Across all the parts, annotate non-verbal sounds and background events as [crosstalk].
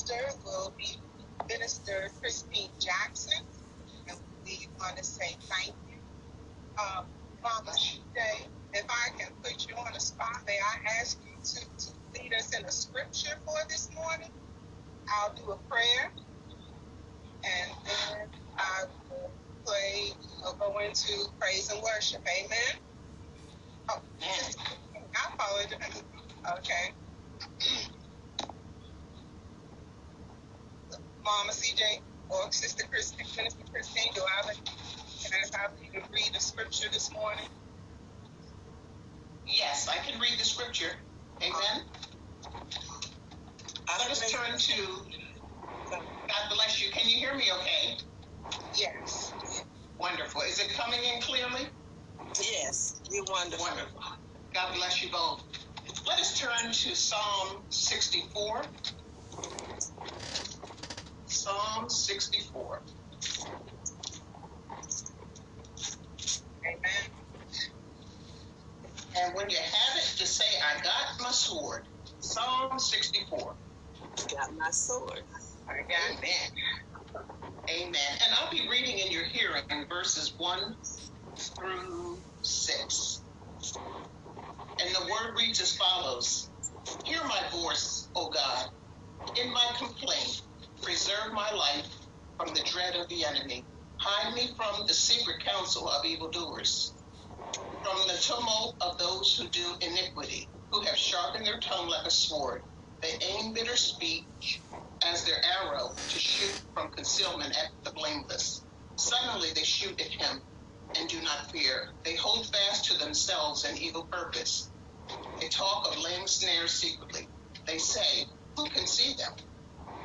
minister will be Minister Christine Jackson. And we want to say thank you. Um, Mama Day, if I can put you on the spot, may I ask you to, to lead us in a scripture for this morning? I'll do a prayer and then I will play, I'll go into praise and worship. Amen. Oh, I apologize. Okay. Mama CJ or Sister Christine, Minister Christine, do I have, can I have you to read the scripture this morning? Yes, I can read the scripture. Amen. Let us turn to, God bless you. Can you hear me okay? Yes. Wonderful. Is it coming in clearly? Yes, you're wonderful. Wonderful. God bless you both. Let us turn to Psalm 64. Psalm 64. Amen. And when you have it, just say, I got my sword. Psalm 64. Got my sword. I got that. Amen. And I'll be reading in your hearing verses 1 through 6. And the word reads as follows Hear my voice, O God, in my complaint. Preserve my life from the dread of the enemy. Hide me from the secret counsel of evildoers, from the tumult of those who do iniquity, who have sharpened their tongue like a sword. They aim bitter speech as their arrow to shoot from concealment at the blameless. Suddenly they shoot at him and do not fear. They hold fast to themselves an evil purpose. They talk of laying snares secretly. They say, Who can see them?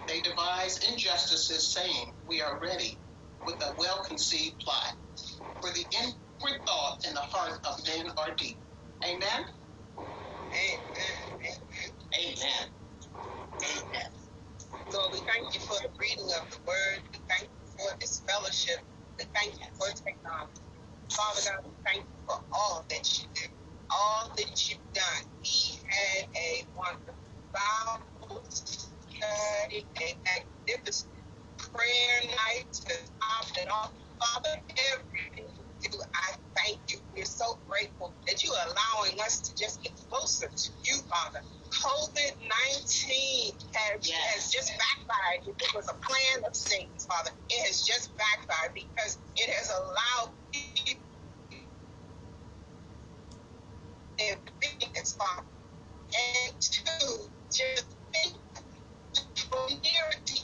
They devise injustices, saying, We are ready with a well conceived plot. For the inward thought in the heart of men are deep. Amen? Amen. Amen. Amen. Lord, we thank you for the reading of the word. We thank you for this fellowship. We thank you for technology. Father God, we thank you for all that you do, all that you've done. We had a wonderful Bible study, a magnificent prayer night to top it off. Father, everything you do, I thank you. We're so grateful that you are allowing us to just get closer to you, Father. COVID 19 has, Yes. has just backfired. It was a plan of Satan's, Father, it has just backfired because it has allowed people their biggest Father. And two, just think for nearity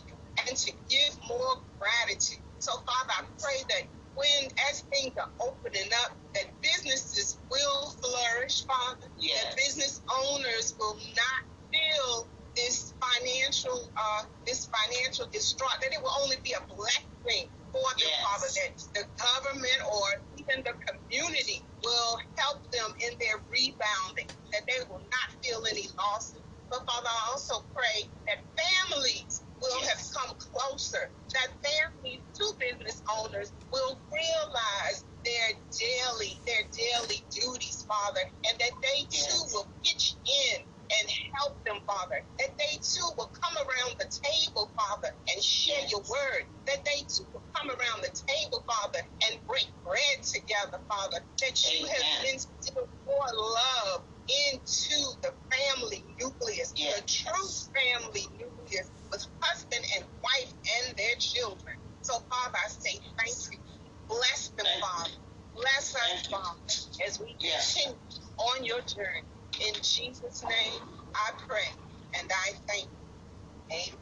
to give more gratitude. So, Father, I pray that when, as things are opening up, that businesses will flourish, Father. Yes. That business owners will not feel this financial, uh, this financial distraught. That it will only be a blessing for them, Yes. Father. That the government or even the community will help them in their rebounding. That they will not feel any losses. But Father, I also pray that families will have come closer. That families to business owners will realize their daily, their daily duties, Father, and that they too will pitch in and help them, Father. That they too will come around the table, Father, and share your word. That they too will come around the table, Father, and break bread together, Father. That you have Amen. instilled more love into the family nucleus, Yes. the true family nucleus with husband and wife and their children. So, Father, I say thank you. Bless them, Thank. Father. Bless us. Father, as we Yes. continue on your journey. In Jesus' name, I pray and I thank you. Amen.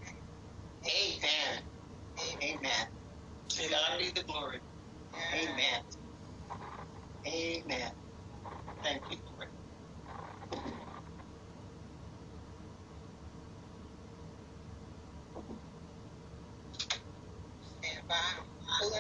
Amen. Amen. To God be the glory. Amen. Amen. Thank you, Lord. And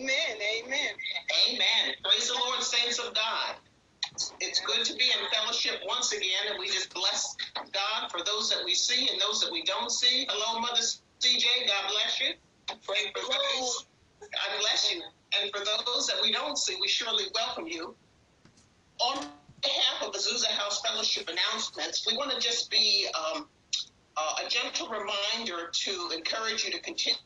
Amen. Amen. Amen. Praise the Lord, saints of God. It's good to be in fellowship once again, and we just bless God for those that we see and those that we don't see. Hello, Mother CJ. God bless you. Pray for those. God bless you. And for those that we don't see, we surely welcome you. On behalf of Azusa House Fellowship announcements, we want to just be um, uh, a gentle reminder to encourage you to continue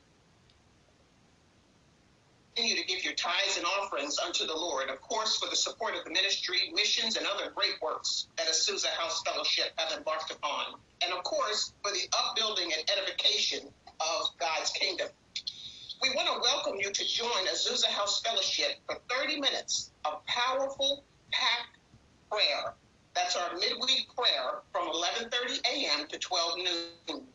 continue to give your tithes and offerings unto the Lord, of course, for the support of the ministry, missions, and other great works that Azusa House Fellowship has embarked upon, and of course, for the upbuilding and edification of God's kingdom. We want to welcome you to join Azusa House Fellowship for 30 minutes of powerful, packed prayer. That's our midweek prayer from 11:30 a.m. to 12 noon.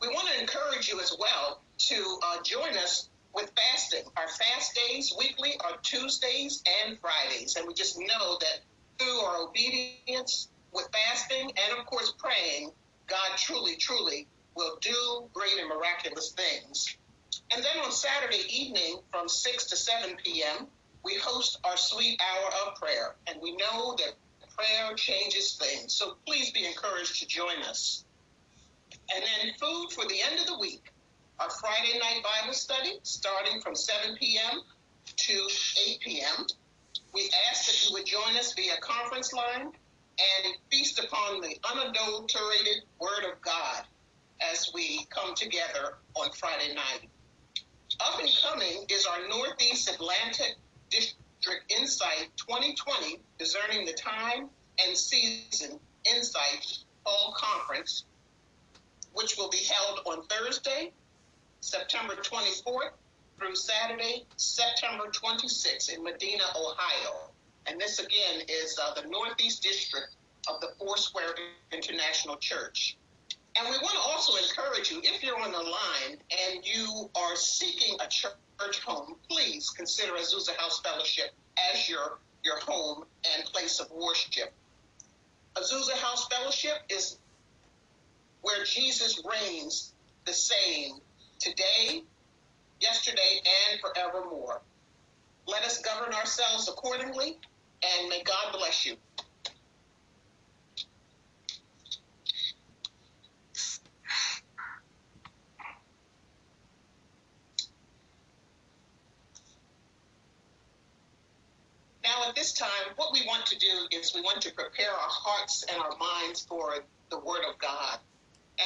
We want to encourage you as well to uh, join us with fasting. Our fast days weekly are Tuesdays and Fridays. And we just know that through our obedience with fasting and, of course, praying, God truly, truly will do great and miraculous things. And then on Saturday evening from 6 to 7 p.m., we host our sweet hour of prayer. And we know that prayer changes things. So please be encouraged to join us. And then food for the end of the week our Friday night Bible study starting from 7 p.m. to 8 p.m. We ask that you would join us via conference line and feast upon the unadulterated Word of God as we come together on Friday night. Up and coming is our Northeast Atlantic District Insight 2020 Discerning the Time and Season Insight Fall Conference, which will be held on Thursday, September 24th through Saturday, September 26th in Medina, Ohio. And this again is uh, the Northeast District of the Foursquare International Church. And we want to also encourage you, if you're on the line and you are seeking a church home, please consider Azusa House Fellowship as your, your home and place of worship. Azusa House Fellowship is where Jesus reigns today, yesterday, and forevermore. Let us govern ourselves accordingly, and may God bless you. Now, at this time, what we want to do is we want to prepare our hearts and our minds for the Word of God.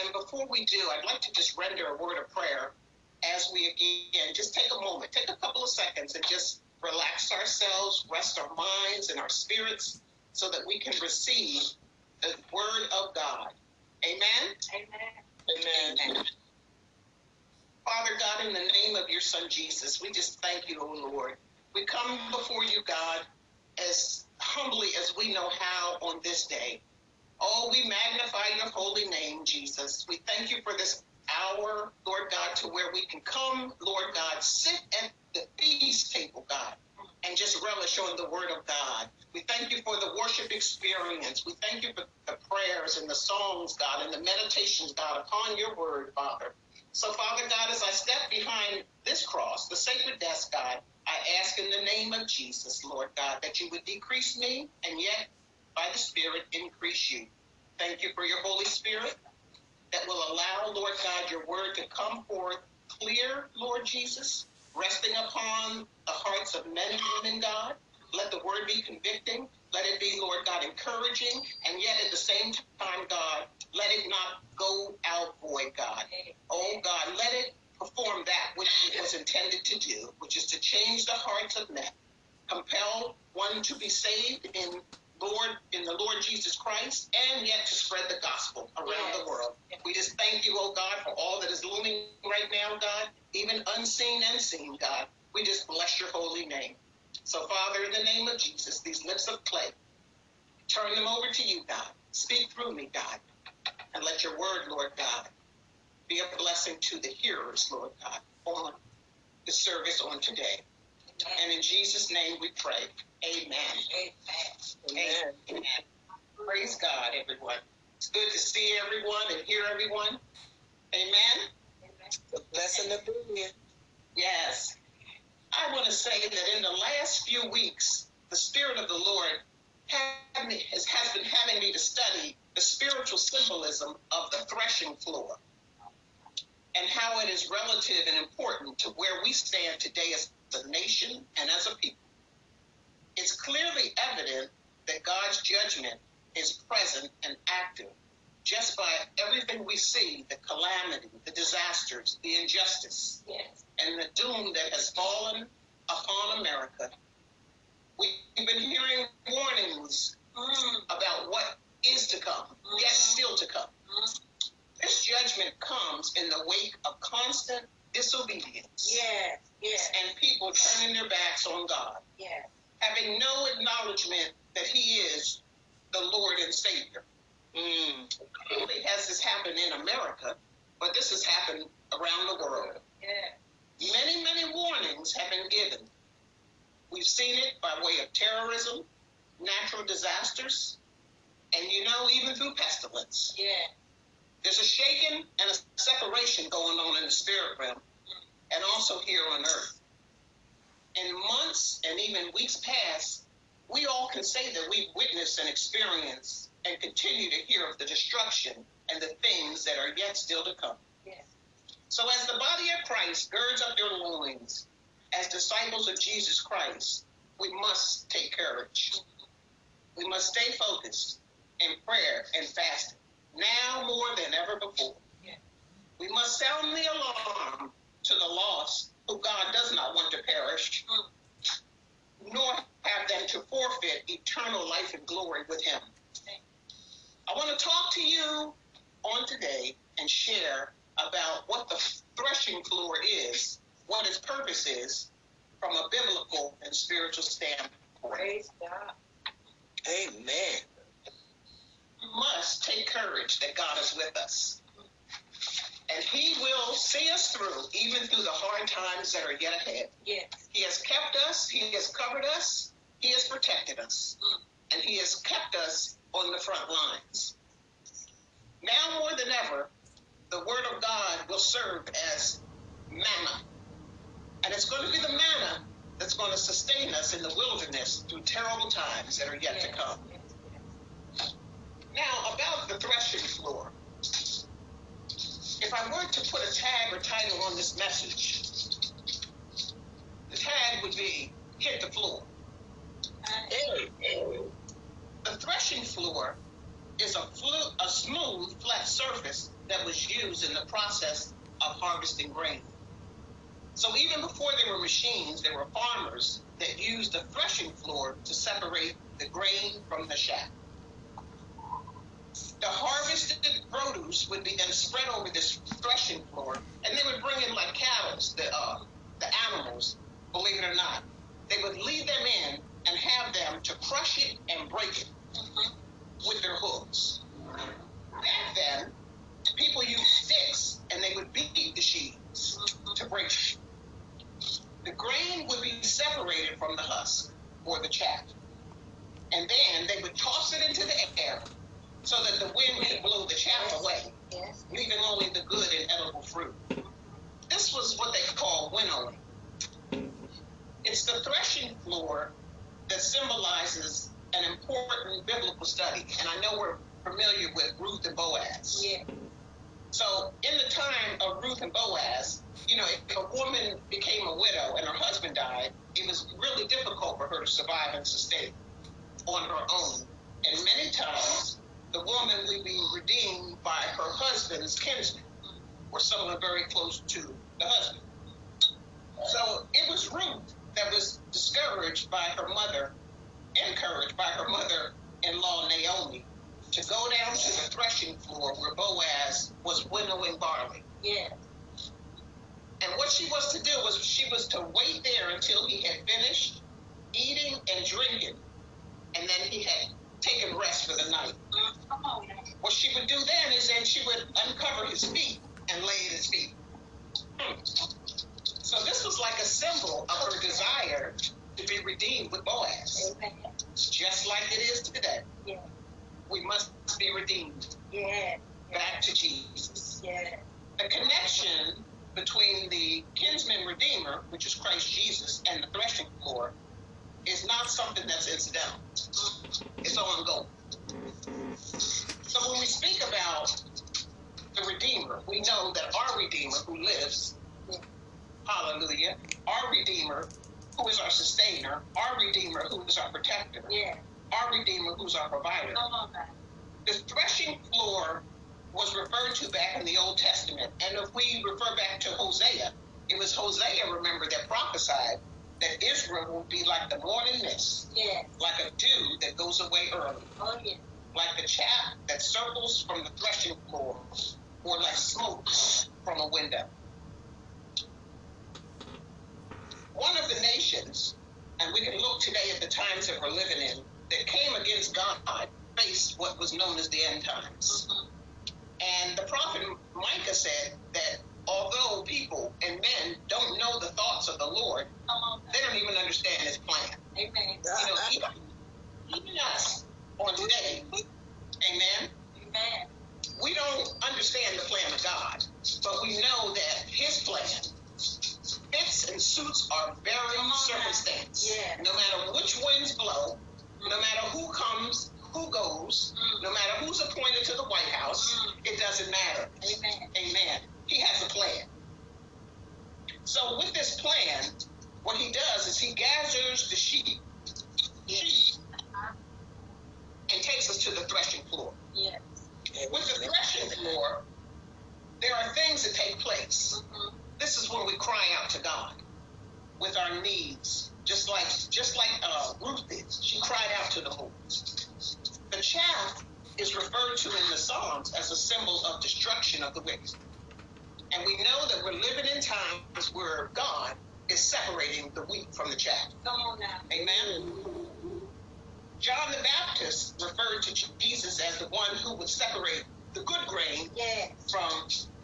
And before we do, I'd like to just render a word of prayer as we again just take a moment, take a couple of seconds and just relax ourselves, rest our minds and our spirits so that we can receive the word of God. Amen? Amen. Amen. Father God, in the name of your son Jesus, we just thank you, O Lord. We come before you, God, as humbly as we know how on this day. Oh, we magnify your holy name, Jesus. We thank you for this hour, Lord God, to where we can come, Lord God, sit at the feast table, God, and just relish on the word of God. We thank you for the worship experience. We thank you for the prayers and the songs, God, and the meditations, God, upon your word, Father. So, Father God, as I step behind this cross, the sacred desk, God, I ask in the name of Jesus, Lord God, that you would decrease me and yet by the Spirit increase you. Thank you for your Holy Spirit that will allow, Lord God, your word to come forth clear, Lord Jesus, resting upon the hearts of men and women, God. Let the word be convicting. Let it be, Lord God, encouraging. And yet at the same time, God, let it not go out void, God. Oh, God, let it perform that which it was intended to do, which is to change the hearts of men, compel one to be saved in Lord, in the Lord Jesus Christ, and yet to spread the gospel around yes. the world. We just thank you, oh God, for all that is looming right now, God, even unseen and seen, God. We just bless your holy name. So, Father, in the name of Jesus, these lips of clay, turn them over to you, God. Speak through me, God, and let your word, Lord God, be a blessing to the hearers, Lord God, on the service on today. And in Jesus' name we pray. Amen. Amen. Amen. Praise God, everyone. It's good to see everyone and hear everyone. Amen. A blessing be here. Yes. I want to say that in the last few weeks, the Spirit of the Lord had me has, has been having me to study the spiritual symbolism of the threshing floor and how it is relative and important to where we stand today as a nation and as a people. It's clearly evident that God's judgment is present and active just by everything we see the calamity, the disasters, the injustice, Yes. and the doom that has fallen upon America. We've been hearing warnings Mm. about what is to come, yet still to come. This judgment comes in the wake of constant disobedience Yes. Yes. and people turning their backs on God, Yes. having no acknowledgement that He is the Lord and Savior. Mm. Only has this happened in America, but this has happened around the world. Yes. Many, many warnings have been given. We've seen it by way of terrorism, natural disasters, and you know, even through pestilence. Yes. There's a shaking and a separation going on in the spirit realm and also here on earth. In months and even weeks past, we all can say that we've witnessed and experienced and continue to hear of the destruction and the things that are yet still to come. Yes. So, as the body of Christ girds up their loins as disciples of Jesus Christ, we must take courage. We must stay focused in prayer and fasting, now more than ever before. We must sound the alarm to the lost who God does not want to perish, nor have them to forfeit eternal life and glory with Him. I want to talk to you on today and share about what the threshing floor is, what its purpose is, from a biblical and spiritual standpoint. Praise God. Amen. Must take courage that God is with us. And He will see us through, even through the hard times that are yet ahead. Yes. He has kept us, He has covered us, He has protected us, mm. and He has kept us on the front lines. Now more than ever, the Word of God will serve as manna. And it's going to be the manna that's going to sustain us in the wilderness through terrible times that are yet to come. Now, about the threshing floor. If I were to put a tag or title on this message, the tag would be Hit the Floor. The threshing floor is a, flu- a smooth, flat surface that was used in the process of harvesting grain. So even before there were machines, there were farmers that used the threshing floor to separate the grain from the chaff. The harvested produce would be then spread over this threshing floor, and they would bring in like cattle, the uh, the animals. Believe it or not, they would lead them in and have them to crush it and break it with their hooves. Back then, people used sticks and they would beat the sheaves to break. The grain would be separated from the husk or the chaff, and then they would toss it into the air so that the wind could blow the chaff away, leaving only the good and edible fruit. This was what they call winnowing. It's the threshing floor that symbolizes an important biblical study, and I know we're familiar with Ruth and Boaz. Yes. So, in the time of Ruth and Boaz, you know, if a woman became a widow and her husband died, it was really difficult for her to survive and sustain on her own. And many times, the woman would be redeemed by her husband's kinsmen or someone very close to the husband. So, it was Ruth that was discouraged by her mother, encouraged by her mother in law, Naomi, to go down to the threshing floor where Boaz was winnowing barley. Yes. And what she was to do was she was to wait there until he had finished eating and drinking, and then he had taken rest for the night. What she would do then is then she would uncover his feet and lay at his feet. So this was like a symbol of her desire to be redeemed with Boaz, just like it is today. We must be redeemed back to Jesus. The connection between the kinsman redeemer, which is Christ Jesus, and the threshing floor is not something that's incidental. It's ongoing. So when we speak about the Redeemer, we know that our Redeemer who lives, hallelujah, our Redeemer who is our sustainer, our Redeemer who is our protector, Yeah. our Redeemer who's our provider. The threshing floor was referred to back in the Old Testament. And if we refer back to Hosea, it was Hosea, remember, that prophesied that Israel will be like the morning mist, Yeah. like a dew that goes away early, Oh yeah. like the chaff that circles from the threshing floor, or like smoke from a window. One of the nations, and we can look today at the times that we're living in, that came against God faced what was known as the end times. Mhm. And the prophet Micah said that although people and men don't know the thoughts of the Lord, Come on now. they don't even understand his plan. Amen. You know, even, even us on today, amen, Amen. we don't understand the plan of God, but we know that his plan fits and suits our very circumstance. Yeah. No matter which winds blow, no matter who comes, who goes, Mm. no matter who's appointed to the White House, Mm. it doesn't matter. Amen. Amen. He has a plan. So with this plan, what he does is he gathers the sheep, sheep and takes us to the threshing floor. Yes. With the threshing floor, there are things that take place. Mhm. This is when we cry out to God with our needs, just like just like uh, Ruth did. She cried out to the Lord. The chaff is referred to in the Psalms as a symbol of destruction of the wicked. And we know that we're living in times where God is separating the wheat from the chaff. Come on now. Amen. John the Baptist referred to Jesus as the one who would separate the good grain Yes. from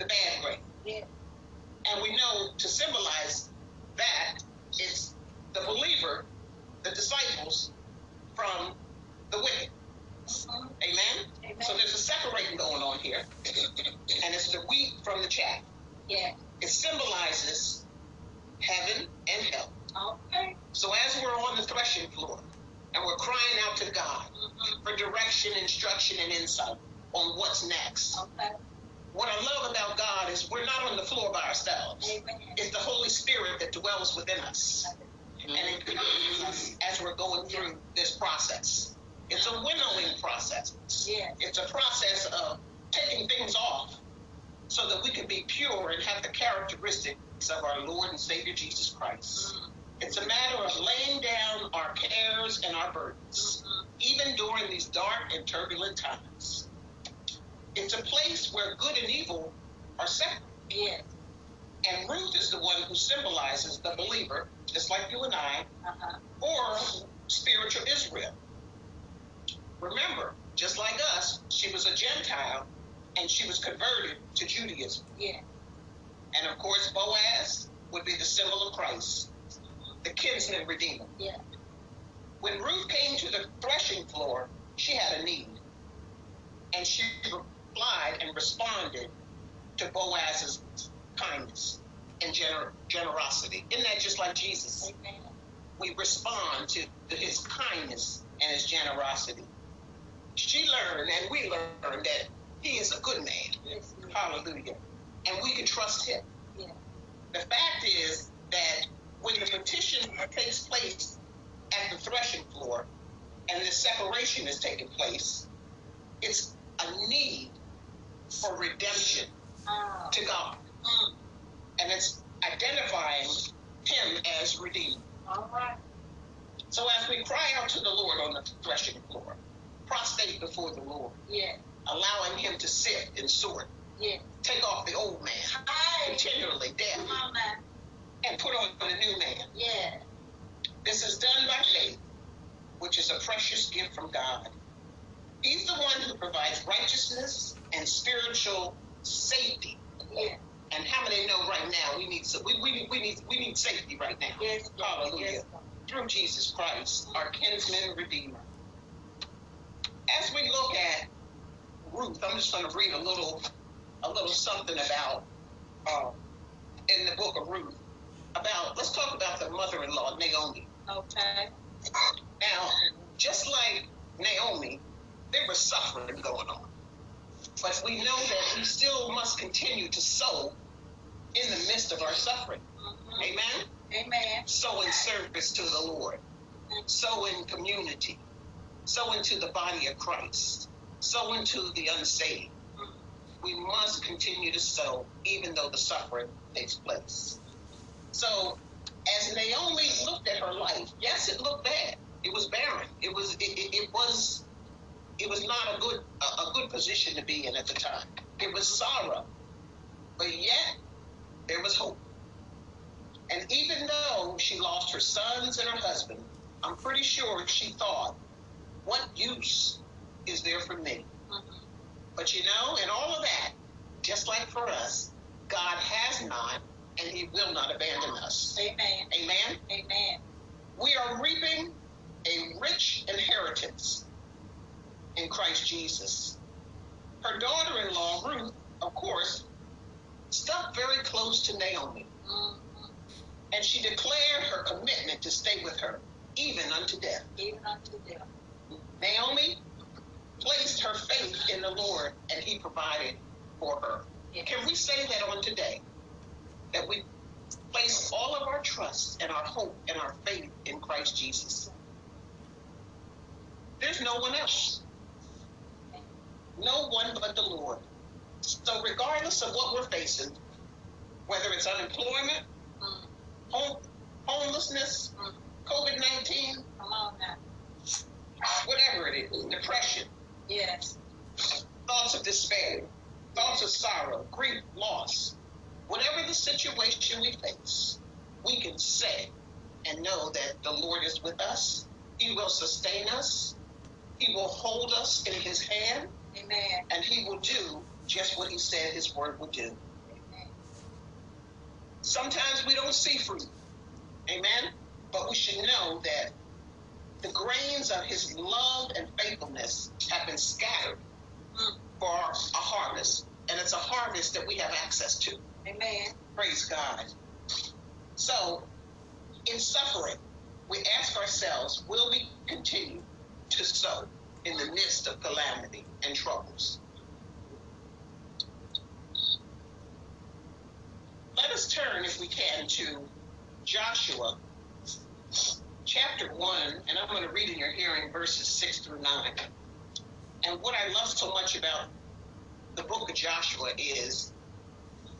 the bad grain. Yes. And we know to symbolize that it's the believer, the disciples, from the wicked. Mhm. Amen? Amen. So there's a separating going on here. [coughs] and it's the wheat from the chaff. Yeah. It symbolizes heaven and hell. Okay. So as we're on the threshing floor and we're crying out to God Mhm. for direction, instruction, and insight on what's next, Okay. what I love about God is we're not on the floor by ourselves. Amen. It's the Holy Spirit that dwells within us and encourages us as we're going through this process. It's a winnowing process. Yes. It's a process of taking things off so that we can be pure and have the characteristics of our Lord and Savior Jesus Christ. Mhm. It's a matter of laying down our cares and our burdens, Mhm. even during these dark and turbulent times. It's a place where good and evil are separate. Yes. And Ruth is the one who symbolizes the believer, just like you and I, Uh-huh. or spiritual Israel. Remember, just like us, she was a Gentile and she was converted to Judaism. Yeah. And of course, Boaz would be the symbol of Christ, the kinsman redeemer. Yeah. When Ruth came to the threshing floor, she had a need. And she replied and responded to Boaz's kindness and gener- generosity. Isn't that just like Jesus? Amen. we respond to, to his kindness and his generosity. She learned and we learned that he is a good man. Yes. Hallelujah. And we can trust him. Yeah. The fact is that when the petition takes place at the threshing floor and the separation is taking place, it's a need for redemption Ah. to God. Mm. And it's identifying him as Redeemer. All right. So as we cry out to the Lord on the threshing floor, prostrate before the Lord, Yeah. Allowing him to sift and sort, Yeah. take off the old man Hey. continually, death, Come on now. and put on the new man. Yeah. This is done by faith, which is a precious gift from God. He's the one who provides righteousness and spiritual safety. Yeah. And how many know right now we need so we, we, we need we need safety right now Yes. Hallelujah. Yes. Through Jesus Christ, our kinsman redeemer. As we look at Ruth, I'm just going to read a little a little something about uh, in the book of Ruth about let's talk about the mother-in-law Naomi. Okay. Now, just like Naomi, there was suffering going on. But we know that we still must continue to sow in the midst of our suffering. Mhm. Amen? Amen. Sow in service to the Lord, sow in community, sow into the body of Christ, sow into the unsaved. We must continue to sow even though the suffering takes place. So, as Naomi looked at her life, yes, it looked bad. It was barren. It was it, it, was it was not a good a, a good position to be in at the time. It was sorrow, but yet there was hope. And even though she lost her sons and her husband, I'm pretty sure she thought, "What use is there for me?" Mhm. But you know, in all of that, just like for us, God has not and He will not abandon us. Amen. Amen. Amen. We are reaping a rich inheritance in Christ Jesus. Her daughter in law, Ruth, of course, stuck very close to Naomi, Mhm. and she declared her commitment to stay with her, even unto death. Even unto death. Naomi placed her faith in the Lord, and He provided for her. Can we say that on today? That we place all of our trust and our hope and our faith in Christ Jesus. There's no one else. No one but the Lord. So regardless of what we're facing, whether it's unemployment, Mhm. home, homelessness. COVID-19, Come on now. whatever it is, depression, Yes. thoughts of despair, thoughts of sorrow, grief, loss, whatever the situation we face, we can say and know that the Lord is with us. He will sustain us. He will hold us in his hand, Amen. and he will do just what he said his word would do. Amen. Sometimes we don't see fruit. Amen. But we should know that the grains of his love and faithfulness have been scattered for a harvest. And it's a harvest that we have access to. Amen. Praise God. So, in suffering, we ask ourselves, will we continue to sow in the midst of calamity and troubles? Let us turn, if we can, to Joshua chapter 1, and I'm going to read in your hearing verses 6 through 9. And what I love so much about the book of Joshua is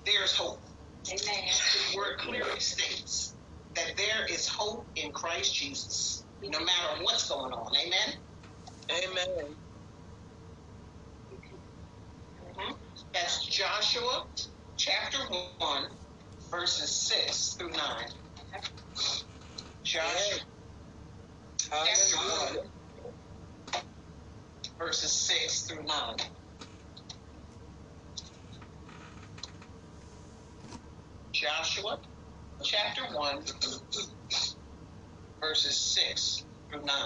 there's hope. Amen. The word clearly states that there is hope in Christ Jesus, no matter what's going on. Amen? Amen. Mhm. That's Joshua chapter 1, verses 6 through 9. Joshua chapter Hallelujah. 1, verses 6 through 9. Joshua chapter 1, verses 6 through 9.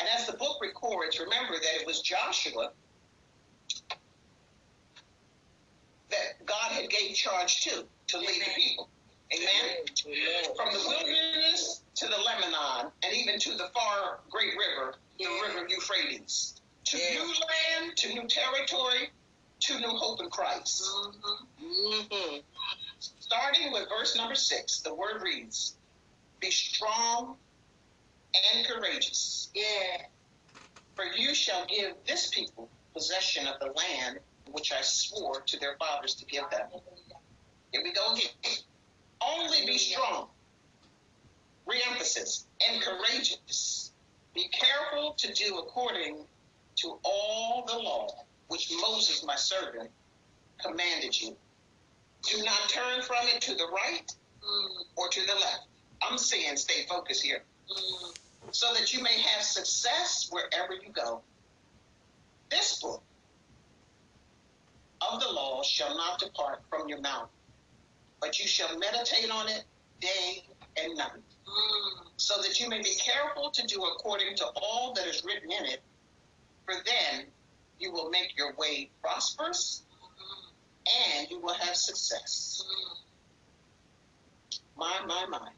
And as the book records, remember that it was Joshua that God had gave charge to, to lead the people. Amen? Amen. From the wilderness to the Lebanon, and even to the far great river, the Yeah. river Euphrates. To Yeah. new land, to new territory, to new hope in Christ. Mhm. Mhm. Starting with verse number six, the word reads, Be strong and courageous, Yeah. for you shall give this people possession of the land which I swore to their fathers to give them. Here we go again. Only be strong. Reemphasis and courageous. Be careful to do according to all the law which Moses, my servant, commanded you. Do not turn from it to the right or to the left. I'm saying stay focused here. So that you may have success wherever you go. This book of the law shall not depart from your mouth, but you shall meditate on it day and night, so that you may be careful to do according to all that is written in it. For then you will make your way prosperous and you will have success. My, my, my.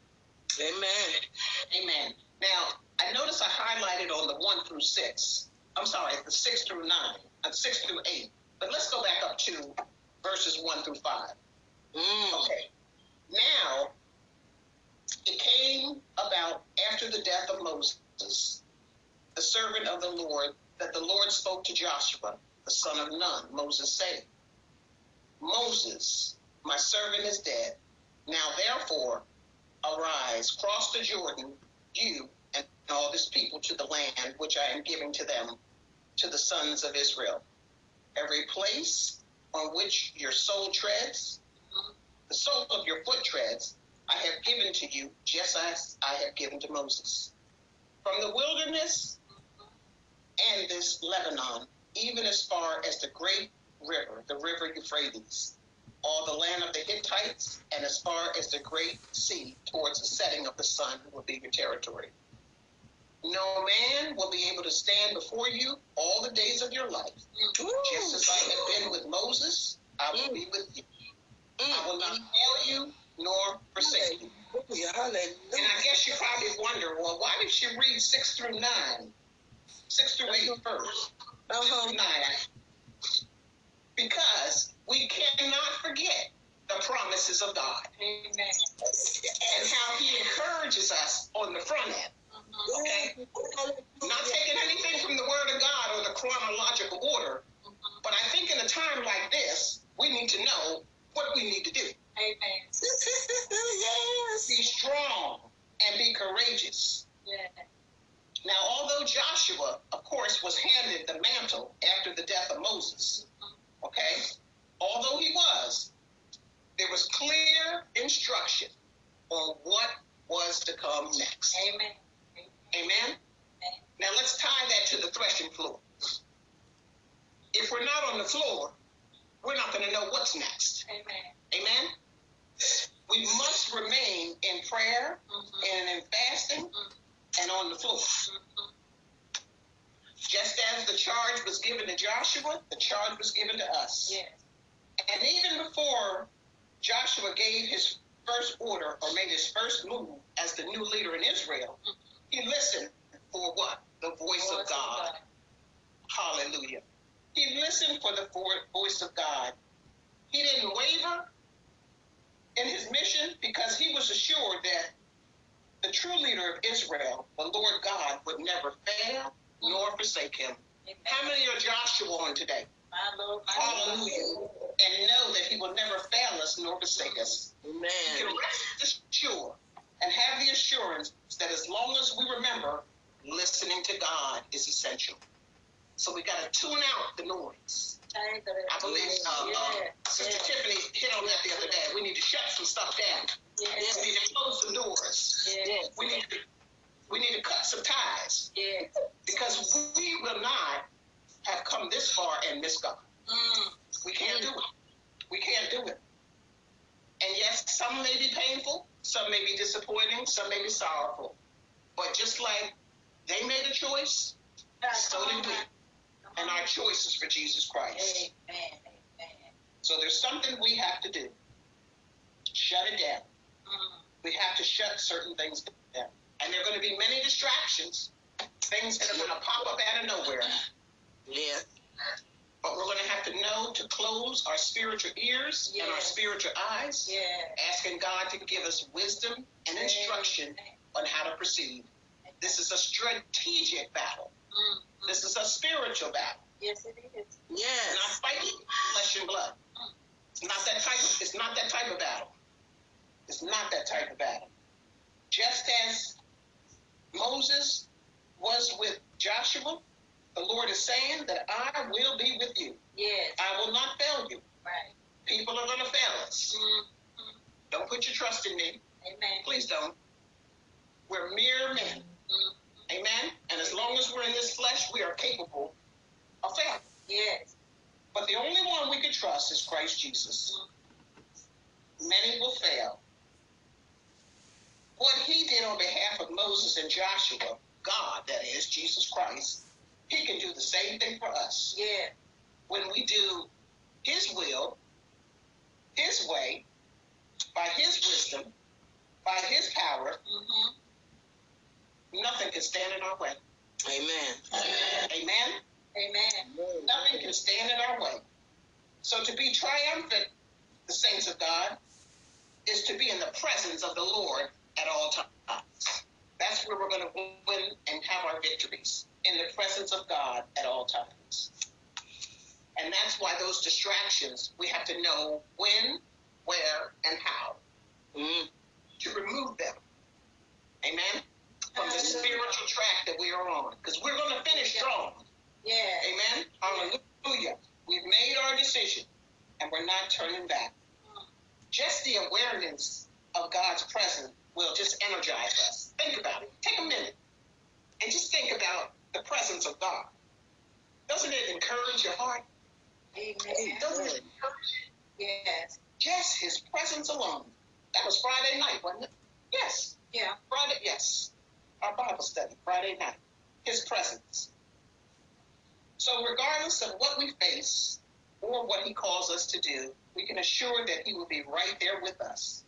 Amen. Amen. Now, I notice I highlighted on the one through six. I'm sorry, the six through nine, uh, six through eight. But let's go back up to verses one through five. Mm. Okay. Now, it came about after the death of Moses, the servant of the Lord, that the Lord spoke to Joshua, the son of Nun, Moses saying, Moses, my servant is dead. Now therefore, arise, cross the Jordan, you and all this people to the land which I am giving to them, to the sons of Israel. Every place on which your soul treads, the sole of your foot treads, I have given to you, just as I have given to Moses. From the wilderness and this Lebanon, even as far as the great river, the river Euphrates, all the land of the Hittites, and as far as the great sea towards the setting of the sun will be your territory. No man will be able to stand before you all the days of your life. Just as I have been with Moses, I will be mm. with you. Mm. I will not fail you nor forsake you. Hallelujah. And I guess you probably wonder, well, why did she read six through nine? Six through eight uh-huh. first. Uh-huh. Nine. Because we cannot forget the promises of God Amen. and how He encourages us on the front end. Uh-huh. Okay? Not taking anything from the Word of God or the chronological order, uh-huh. but I think in a time like this, we need to know what we need to do. Amen. [laughs] yes. Be strong and be courageous. Yeah. Now, although Joshua, of course, was handed the mantle after the death of Moses, mm-hmm. okay, although he was, there was clear instruction on what was to come next. Amen. Amen? Now, let's tie that to the threshing floor. If we're not on the floor, we're not going to know what's next. Amen. Amen? We must remain in prayer Mhm. and in fasting and on the floor. Mhm. Just as the charge was given to Joshua, the charge was given to us. Yes. And even before Joshua gave his first order or made his first move as the new leader in Israel, he listened for what? The voice of God. Hallelujah. He listened for the voice of God. He didn't waver in his mission because he was assured that the true leader of Israel, the Lord God, would never fail nor forsake him. Amen. How many are Joshua on today? My Lord, my Lord. Hallelujah. And know that he will never fail us nor forsake us. You Amen. can rest assured and have the assurance that as long as we remember, listening to God is essential. So we got to tune out the noise. I believe uh, uh. Sister Tiffany hit on that the other day. We need to shut some stuff down. Yes. We need to close some doors. Yes. We need to we need to cut some ties Yes. because we will not have come this far and miss God. Mm. We can't do it. We can't do it. And yes, some may be painful, some may be disappointing, some may be sorrowful. But just like they made a choice, so did we. And our choice is for Jesus Christ. Amen. Amen. So there's something we have to do. Shut it down. Mm. We have to shut certain things down. And there are going to be many distractions, things that are going to pop up out of nowhere. Yes. But we're going to have to know to close our spiritual ears and our spiritual eyes, Yeah. asking God to give us wisdom and instruction on how to proceed. This is a strategic battle. Mm. This is a spiritual battle. Yes, it is. We're Yes. not fighting flesh and blood. It's not that type of, it's not that type of battle. It's not that type of battle. Just as Moses was with Joshua, the Lord is saying that I will be with you. Yes. I will not fail you. Right. People are going to fail us. Mm. Don't put your trust in me. Amen. Please don't. We're mere men. Mm. Amen? And as long as we're in this flesh, we are capable of failing. Yes. But the only one we can trust is Christ Jesus. Many will fail. What he did on behalf of Moses and Joshua, God, that is, Jesus Christ, he can do the same thing for us. Yeah. When we do his will, his way, by his wisdom, by his power, Mm-hmm. Nothing can stand in our way. Amen. Amen. Amen. Nothing can stand in our way. So to be triumphant, the saints of God, is to be in the presence of the Lord at all times. That's where we're going to win and have our victories in the presence of God at all times. And that's why those distractions, we have to know when, where, and how Mm. to remove them. Amen? From the spiritual track that we are on. Because we're going to finish strong. Yeah. Amen? Hallelujah. We've made our decision and we're not turning back. Just the awareness of God's presence will just energize us. Think about it. Take a minute and just think about the presence of God. Doesn't it encourage your heart? Amen. Doesn't it encourage you? Yes. Just his presence alone. That was Friday night, wasn't it? Yes. Yeah. Friday, yes. Our Bible study, Friday night. His presence. So, regardless of what we face or what he calls us to do, we can assure that he will be right there with us.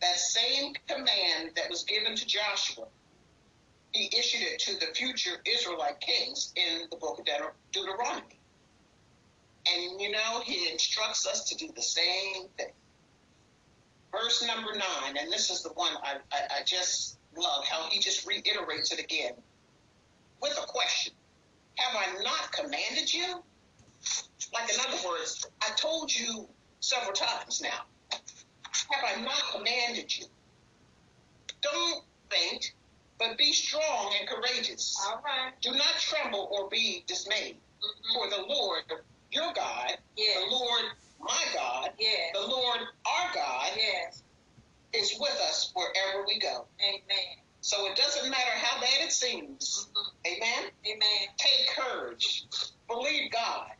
That same command that was given to Joshua, he issued it to the future Israelite kings in the book of Deut- Deuteronomy. And, you know, he instructs us to do the same thing verse number nine, and this is the one I, I, I just love how he just reiterates it again with a question Have I not commanded you? Like, in other words, I told you several times now. Have I not commanded you? Don't faint, but be strong and courageous. All right. Do not tremble or be dismayed, Mhm. for the Lord your God, Yes. the Lord my God, Yes. the Lord our God, Yes. Is with us wherever we go. Amen. So it doesn't matter how bad it seems. Mhm. Amen. Amen. Take courage, believe God,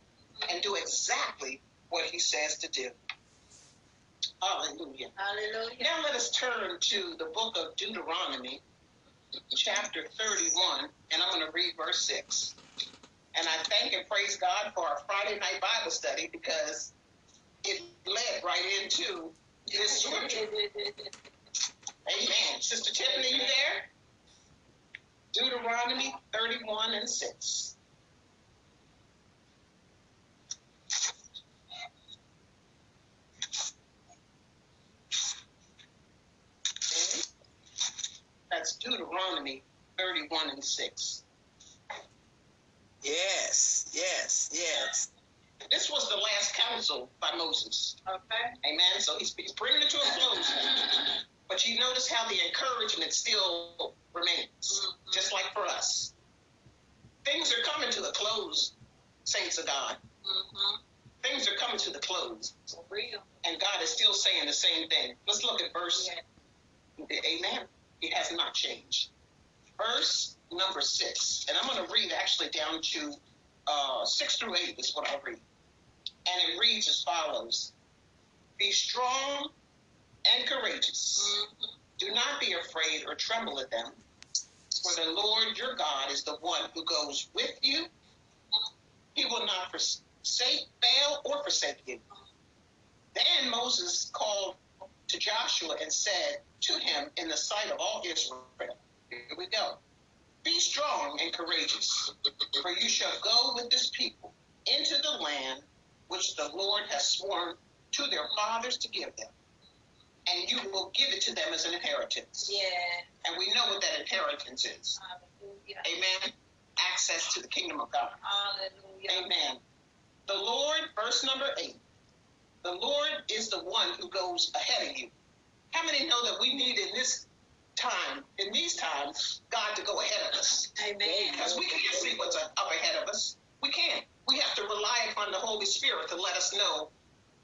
and do exactly what He says to do. Hallelujah. Hallelujah. Now let us turn to the book of Deuteronomy, chapter 31, and I'm going to read verse 6. And I thank and praise God for our Friday night Bible study because it led right into this scripture. Amen. Sister Tiffany, you there? Deuteronomy 31 and 6. That's Deuteronomy 31 and 6. Yes, yes, yes. This was the last counsel by Moses. Okay. Amen. So he's, he's bringing it to a close. But you notice how the encouragement still remains, just like for us. Things are coming to a close, saints of God. Mm-hmm. Things are coming to the close, For real. and God is still saying the same thing. Let's look at verse. Yeah. Amen. It has not changed. Verse number six, and I'm going to read actually down to uh, six through eight is what I'll read, and it reads as follows: Be strong and courageous. Do not be afraid or tremble at them, for the Lord your God is the one who goes with you. He will not forsake, fail, or forsake you. Then Moses called to Joshua and said to him in the sight of all Israel, Here we go. Be strong and courageous, for you shall go with this people into the land which the Lord has sworn to their fathers to give them and you will give it to them as an inheritance. Yeah. And we know what that inheritance is. Hallelujah. Amen. Access to the kingdom of God. Hallelujah. Amen. The Lord, verse number eight, the Lord is the one who goes ahead of you. How many know that we need in this time, in these times, God to go ahead of us? Amen. Because we can't see what's up ahead of us. We can't. We have to rely upon the Holy Spirit to let us know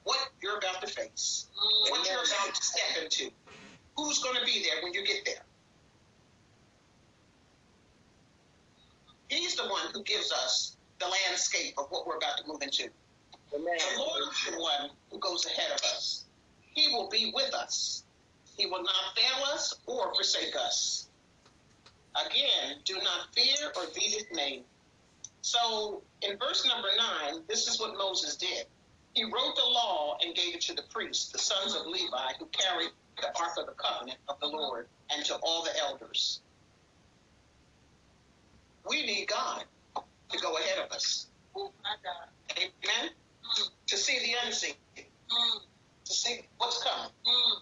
what you're about to face, what you're about to step into, who's going to be there when you get there. He's the one who gives us the landscape of what we're about to move into. Amen. The Lord is the one who goes ahead of us. He will be with us. He will not fail us or forsake us. Again, do not fear or be dismayed. So, in verse number nine, this is what Moses did. He wrote the law and gave it to the priests, the sons of Levi, who carried the ark of the covenant of the Lord, and to all the elders. we need God to go ahead of us. Oh. Amen. Mm, To see the unseen, mm, to see what's coming. mm,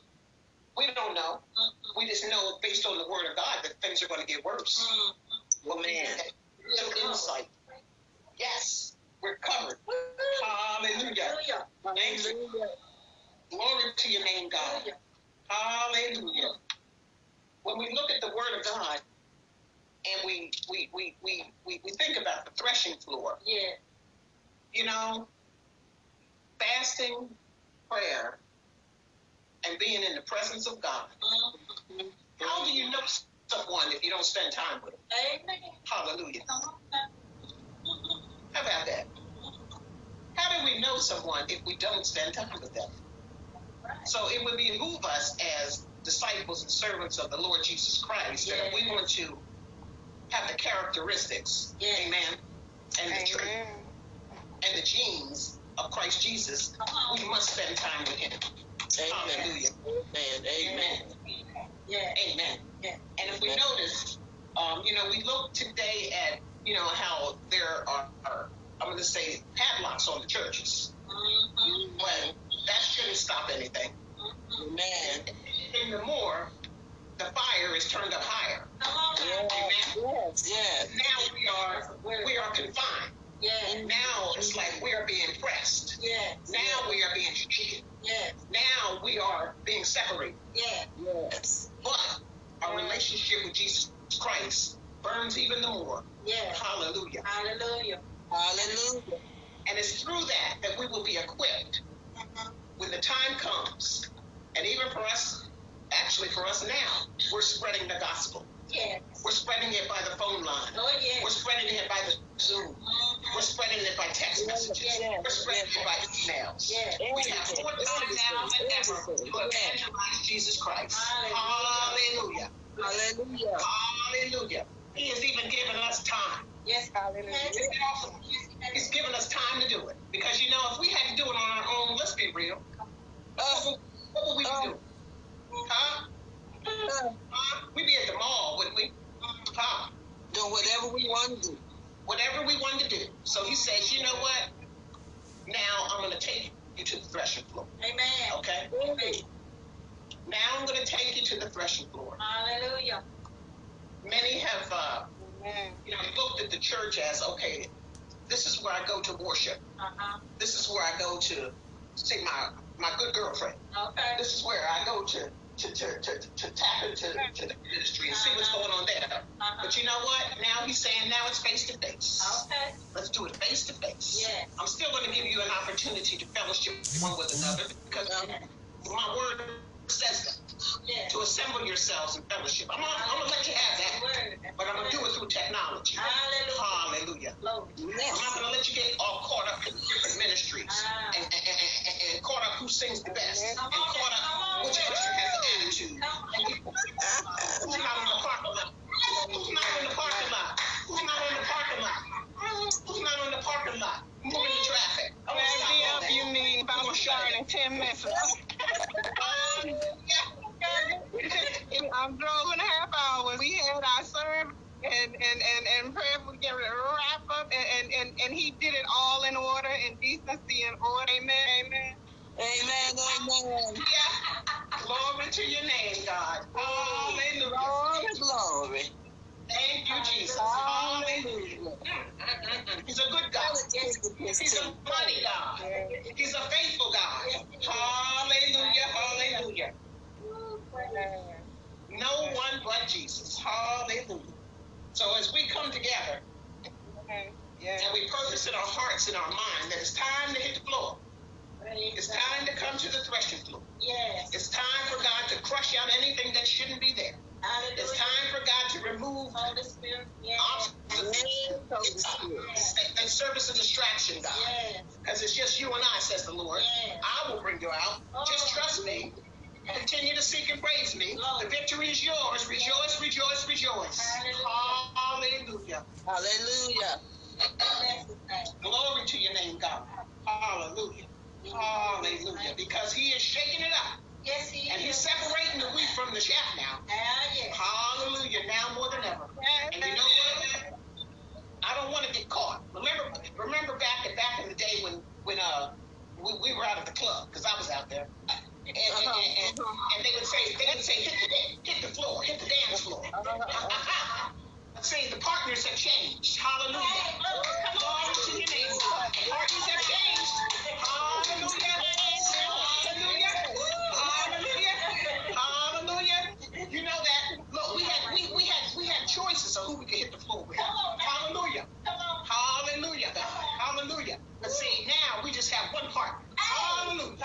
We don't know. We just know based on the word of God that things are going to get worse. mm. Well, man, little insight. Yes, we're covered. Hallelujah. Hallelujah. Glory to your name, God. Hallelujah. When we look at the word of God and we we we we, we, we think about the threshing floor, Yeah. you know, fasting, prayer, and being in the presence of God. Mm. How do you know someone if you don't spend time with them? Amen. Hallelujah. Now. How about that? How do we know someone if we don't spend time with them? Right. So it would behoove us as disciples and servants of the Lord Jesus Christ that if we want to have the characteristics, Yeah. amen, and the truth and the genes of Christ Jesus, we must spend time with him. Amen. Hallelujah. Amen. Amen. Yeah. Amen. Yeah. And if we notice, um, you know, we look today at, you know, how there are, are I'm going to say, padlocks on the churches. Mhm. But that shouldn't stop anything. Mhm. Amen. And the more, the fire is turned up higher. Come on now. Yes. Yes. Yes. Now we are we are confined. Yeah. Now it's like we are being pressed. Yeah. Now we are being shaken. Yeah. Now we are being separated. Yeah. Yes. But our relationship with Jesus Christ burns even the more. Yeah. Hallelujah. Hallelujah. Hallelujah. And it's through that that we will be equipped Mhm. when the time comes. And even for us, actually for us now, we're spreading the gospel. Yes. We're spreading it by the phone line. Oh, yeah. We're spreading it by the Zoom. We're Mhm. spreading it by text messages. Yeah. We're spreading it by emails. Yeah. We have more time now than ever to evangelize Jesus Christ. Hallelujah. Hallelujah. Hallelujah. He has even given us time. Yes. Hallelujah. Awesome? He's given us time to do it. Because you know, if we had to do it on our own, let's be real. What would, what would we be doing? Uh, huh? Uh, huh? We'd be at the mall, wouldn't we? Huh? Do whatever we want to do. Whatever we wanted to do. So he says, you know what? Now I'm going to take you to the threshing floor. Amen. Okay? Amen. Now I'm going to take you to the threshing floor. Hallelujah. Many have, uh, you know, looked at the church as, okay, this is where I go to worship. Uh-huh. This is where I go to see my, my good girlfriend. Okay. This is where I go to, to, to, to, to tap into to the ministry and see what's going on there. Uh-huh. But you know what? Now he's saying now it's face to face. Okay. Let's do it face to face. Yeah. I'm still going to give you an opportunity to fellowship one with another because my word says that. Yeah. To assemble yourselves in fellowship. I'm going to let you have that, Word. but I'm going to do it through technology. Hallelujah. Hallelujah. Glory. I'm not going to let you get all caught up in different ministries Ah. and, and, and, and, caught up who sings the best and caught up which usher has the attitude. Who's not in the parking lot? Who's not in the parking lot? Who's not in the parking lot? Who's not in the parking lot? Moving the traffic. I'm all you mean about to start in 10 minutes. [laughs] it. I'm um, drove in a half hour. We had our serve and, and, and, and prayer we get ready to wrap up and, and, and, and he did it all in order, in decency and order. Amen. Amen. Amen. Amen. Yeah. Glory to your name, God. Hallelujah. Glory, glory. Thank you, Jesus. Hallelujah. He's a good God. He's a mighty God. He's a faithful God. Hallelujah. Hallelujah. No one but Jesus. Hallelujah. So as we come together Yeah. and we purpose in our hearts and our mind that it's time to hit the floor. It's time to come to the threshing floor. Yes. It's time for God to crush out anything that shouldn't be there. Hallelujah. It's time for God to remove Holy Spirit. Yes. obstacles Yes, Spirit. and service and distraction, God. Yes. Because it's just you and I, says the Lord. Yes. I will bring you out. Just oh. trust me. Continue to seek and praise me. The victory is yours. Rejoice, rejoice, rejoice. Hallelujah. Hallelujah. Bless his name. Glory to your name, God. Hallelujah. Hallelujah. Because he is shaking it up. Yes, he is. And he's separating the wheat from the chaff now. Ah, yes. Hallelujah. Now more than ever. And you know what? I don't want to get caught. Remember, remember back and back in the day when when uh we, we were out at the club because I was out there, and, and, and, and, and they would say they would say hit the hit the floor, hit the dance floor. [laughs] See, the partners have changed. Hallelujah. Glory to your name. The partners have changed. Hallelujah. Hallelujah. Hallelujah. You know that. Look, we had we, we had we had choices of who we could hit the floor with. Hallelujah. Hallelujah. God. Hallelujah. But see, now we just have one partner. Hallelujah.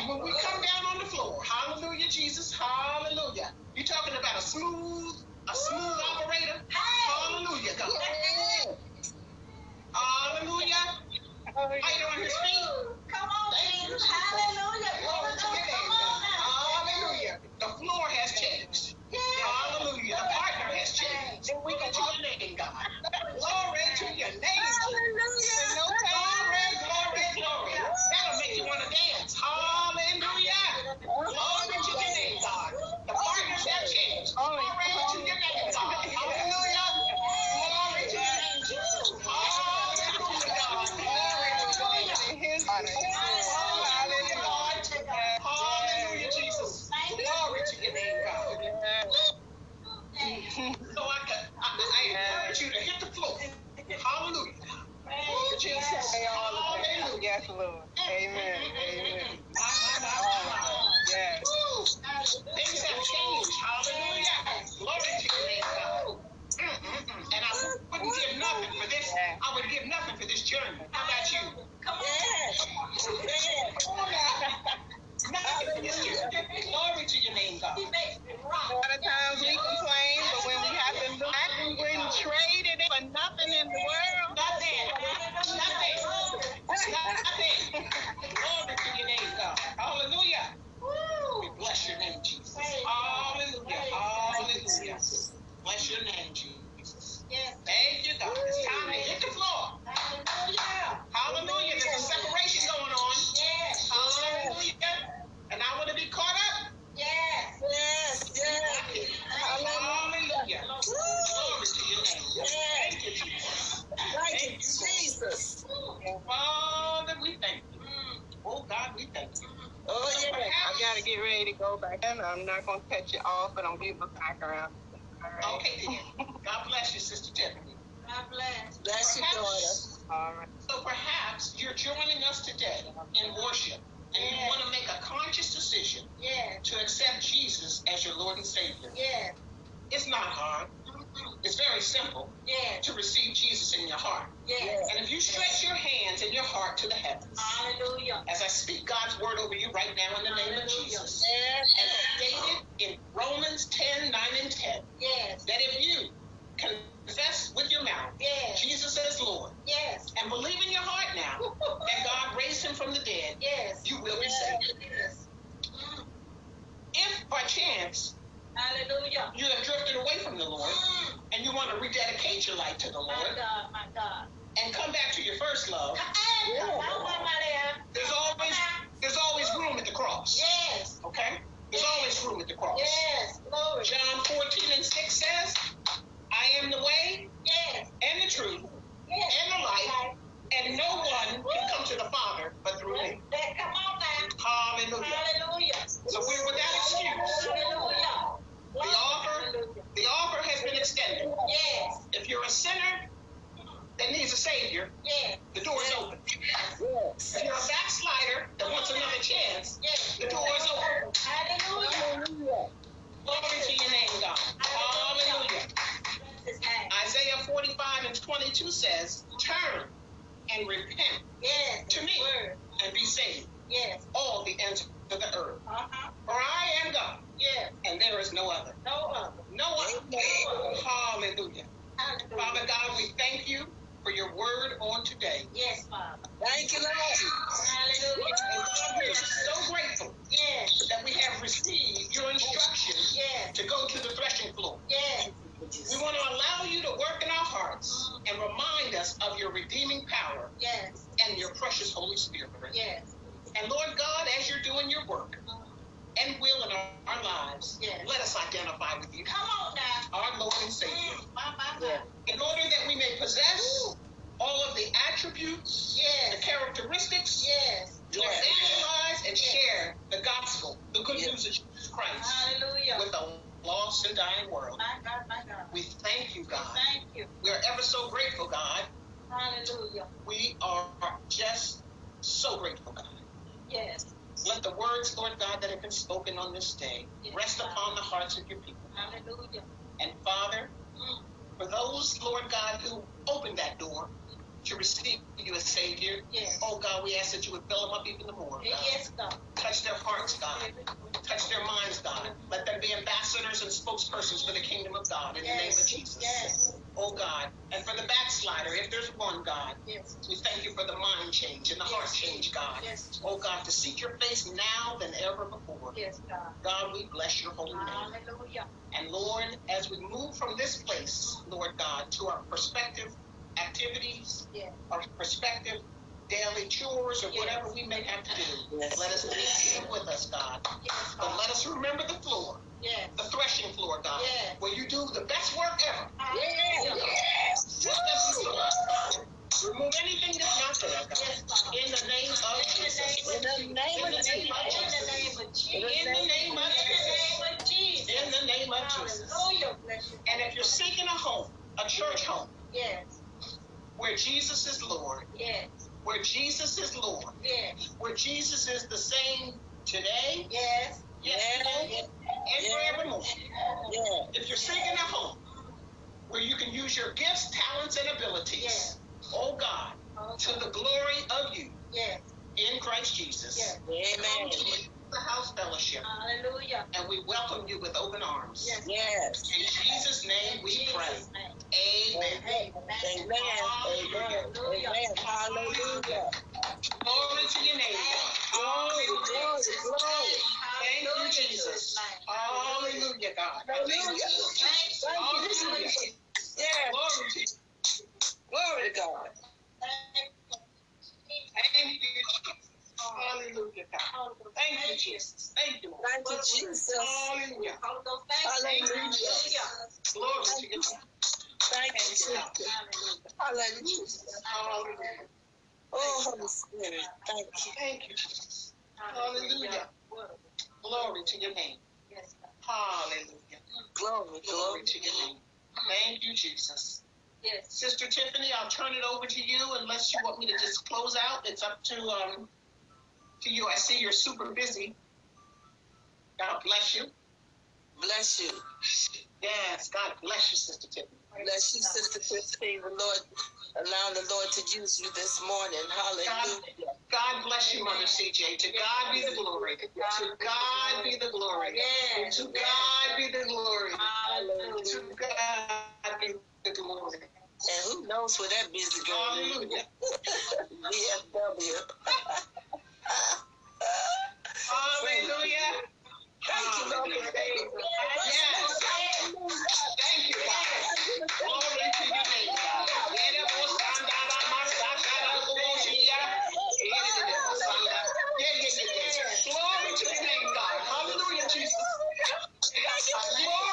And when we come down on the floor, hallelujah, Jesus, hallelujah. You're talking about a smooth, a smooth operator. Hallelujah, God. Hallelujah. Light on his feet. Come on, Jesus. Hallelujah. Glory to your name, Hallelujah. The floor has changed. Hallelujah. The partner has changed. Glory to your name, God. Glory to your name. Jesus. Glory, glory, glory. That'll make you want to dance. Hallelujah. Glory to your name, God. The partners have changed. Glory to your name, God. Hallelujah. Glory to your name, Jesus. Hallelujah, God. Glory to your name. Hallelujah, I encourage you to hit the floor. Hallelujah. Woo, Jesus. Hallelujah. Yes, Lord. Amen. Amen. My. Yes. Things have changed. Hallelujah. Glory to your name, God. Mm-mm-mm. And I wouldn't give nothing for this. I would give nothing for this journey. How about you? Come on. Nothing for this journey. Glory to your name, God. He makes me rock. Oh, yeah. I gotta get ready to go back in. I'm not gonna cut you off, but I'm gonna be the background. All right. Okay, then. God bless you, Sister Tiffany. God bless. Bless your daughter. All right. so perhaps you're joining us today in worship and you want to make a conscious decision Yes. to accept Jesus as your Lord and Savior. Yes. It's not hard. It's very simple Yes. to receive Jesus in your heart. Yes. And if you stretch your hands and your heart to the heavens, Hallelujah. as I speak God's word over you right now in the name of Jesus, Yes. as stated in Romans 10 9 and 10, Yes. that if you confess with your mouth Yes. Jesus as Lord Yes. and believe in your heart now [laughs] that God raised him from the dead, Yes. you will be Yes. saved. Yes. If by chance Hallelujah. you have drifted away from the Lord Mm. and you want to rededicate your life to the Lord. My God. My God. and come back to your first love, Hey, come on, Maria. there's always there's always room at the cross. Yes. Okay? There's always room at the cross. Yes. Glory. John 14 and 6 says, I am the way Yes. and the truth Yes. and the life, and no one can come to the Father but through me. Come on now. Hallelujah. Hallelujah. So we're and repent Yes. to me Word. and be saved, Yes. all the ends of the earth. Uh-huh. For I am God, Yes. and there is no other. No other. No other. Hallelujah. Hallelujah. Father God, we thank you for your word on today. Yes, Father. Thank you, Lord. Hallelujah. And God, we are so grateful Yes. that we have received your instruction Yes. to go to the threshing floor. Yes. We want to allow and remind us of your redeeming power Yes. and your precious Holy Spirit. Yes. And Lord God, as you're doing your work, and will in our, our lives, Yes. let us identify with you, Come on now. our Lord and Savior, Mm, My, my, my. In order that we may possess all of the attributes, the characteristics Yes. to Yes. evangelize and share the gospel, the good Yes. news of Jesus Christ Hallelujah. with a lost and dying world. My God, my God. We thank you, God. Thank you. We are ever so grateful, God. Hallelujah. We are just so grateful, God. Yes. Let the words, Lord God, that have been spoken on this day Yes, rest God. upon the hearts of your people. Hallelujah. And Father, Mm. for those, Lord God, who opened that door to receive you as Savior, Yes. oh God, we ask that you would fill them up even the more, God. Yes, God. Touch their hearts, God. Touch their minds, God. Let them be ambassadors and spokespersons for the kingdom of God in the name of Jesus. Yes. Oh God. And for the backslider, if there's one, God, Yes. we thank you for the mind change and the heart change, God. Yes. Oh God, to seek your face now than ever before. Yes, God. God, we bless your holy name. Hallelujah. And Lord, as we move from this place, Lord God, to our prospective activities, Yes. our prospective daily chores, or Yes. whatever we may have to do, Yes. let us take you with us, God. Yes, But let us remember the floor, Yes. the threshing floor, God, Yes. where you do the best work ever. Just as you. Remove anything that's not there, Yes, God. In the name of Jesus. In the name of the In the Jesus. name of Jesus. In the name of Jesus. name of Jesus. In the name of Jesus. Hallelujah. Bless you. And if you're seeking a home, a church home, Yes. Where Jesus is Lord, Yes. where Jesus is Lord, Yes. where Jesus is the same today, Yes. yesterday, Yes. and forevermore. Yeah. If you're seeking a home where you can use your gifts, talents, and abilities, Yes. oh God, to the glory of you Yes. in Christ Jesus, Yes. Amen. To the house fellowship, Hallelujah. and we welcome you with open arms. Yes. Yes. In Jesus' name we Jesus' pray. name. Amen. Amen. Amen. Amen. Hallelujah. Glory to your name, God. Glory, glory, glory. Thank you, Jesus. Hallelujah, God. Hallelujah. Thank you, Jesus. Yes. Glory to you. Glory to God. Thank you, Jesus. Hallelujah, God. Thank you, Jesus. Thank you, Lord. Thank you, Jesus. Hallelujah. Hallelujah. Glory to you. Thank you, Jesus. Hallelujah. Hallelujah. Oh, Holy Spirit. Thank you. Thank you, Jesus. Hallelujah. Glory to your name. Yes, Hallelujah. Glory, Glory glory. to your name. Thank you, Jesus. Yes. Sister Tiffany, I'll turn it over to you unless you want me to just close out. It's up to um to you. I see you're super busy. God bless you. Bless you. Yes, God bless you, Sister Tiffany. Bless you, Sister Christine. The Lord, allow the Lord to use you this morning. Hallelujah. God bless you, Mother CJ. To God be the glory. To God be the glory. To God be the glory. Hallelujah. To God be the glory. And who knows where that busy girl is? Hallelujah. [laughs] DFW. [laughs] Hallelujah. Thank you, Lord. for saving us. Yes. Thank you, God. Glory to your name, God. Glory to your name, God. Hallelujah, Jesus. Glory,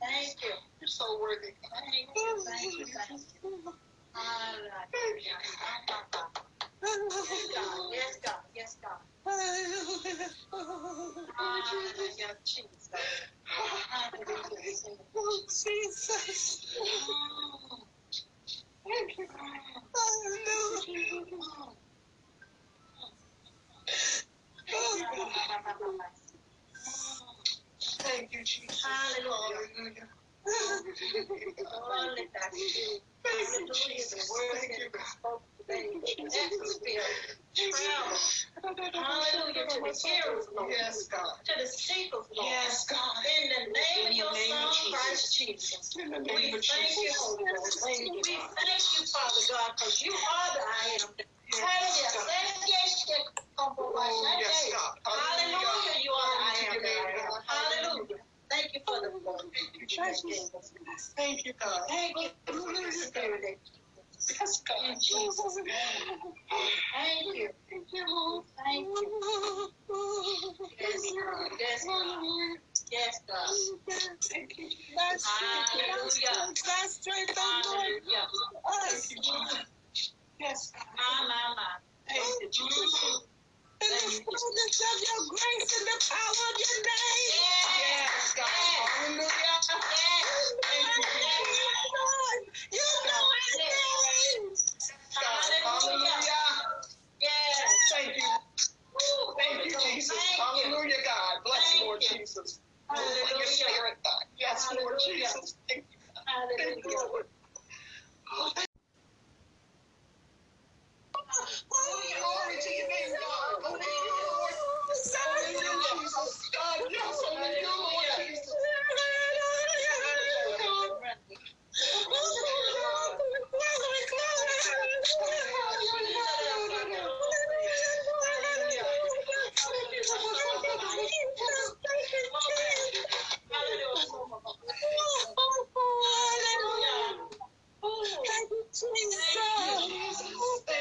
Thank you. You're so worthy. Thank you. Yes, God. Yes, God. Yes, God. Jesus. Oh. Mm. Thank you. Hallelujah. Thank you, Jesus. Hallelujah. Hallelujah. Only that you. Thank you, Jesus. Thank you, the hearers, Lord. Yes, God. Yes, God. In the name of your Son, Jesus. Christ Jesus. We thank you, Jesus. Holy Ghost. Thank you, We thank you, Father God, because you are the I am. Thank you, God. Hallelujah. You are the I Glory to am. your name, that I am. God. Hallelujah. Thank you for the blood. Thank you, Thank you, God. Thank you Yes, God. Yes, God. Yes, God. Yes, God. Oh. Yes, God. In the fullness of your grace and the power of your name. Yes, God. Hallelujah. Lord, you know his name. God. Hallelujah. Yes. Thank you. Thank you, Jesus. Hallelujah, God. Bless Thank Lord. Jesus. Move by your Hallelujah. God. Yes, Lord Jesus. Thank you. Thank you, Lord. Thank you, Jesus.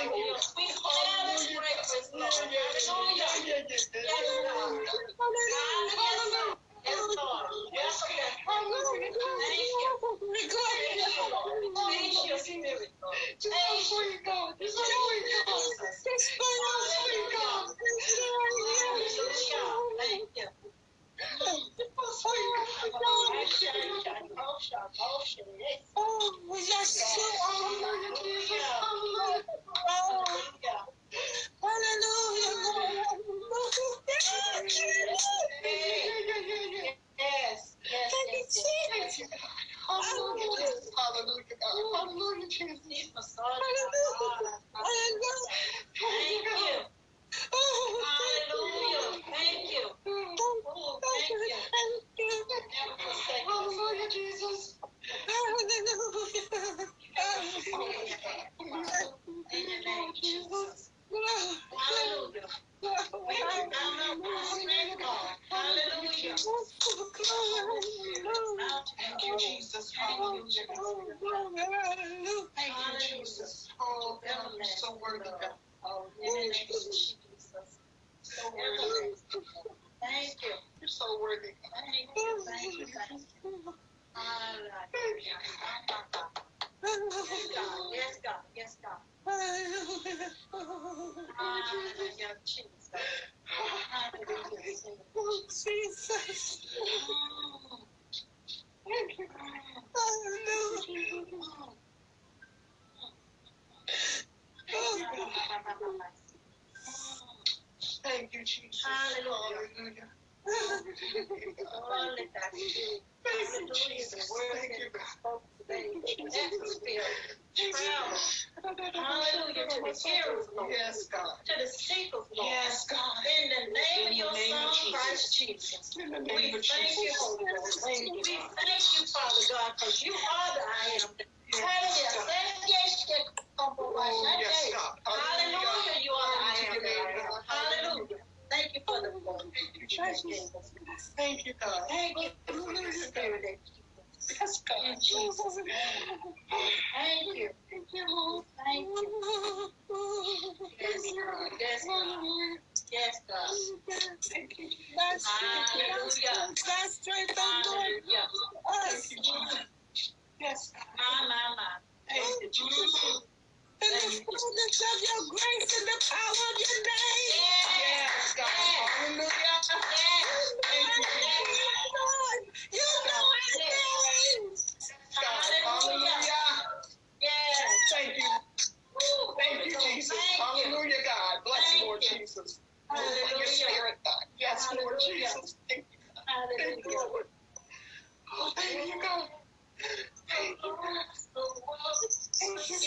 We. Hallelujah. Yes. Yes. Yes. Thank you. Thank you. Thank you, Thank you. My, my, my. Thank you, Jesus. In the fullness of your grace and the power of your name. Yes, God. Hallelujah. Thank you, Jesus.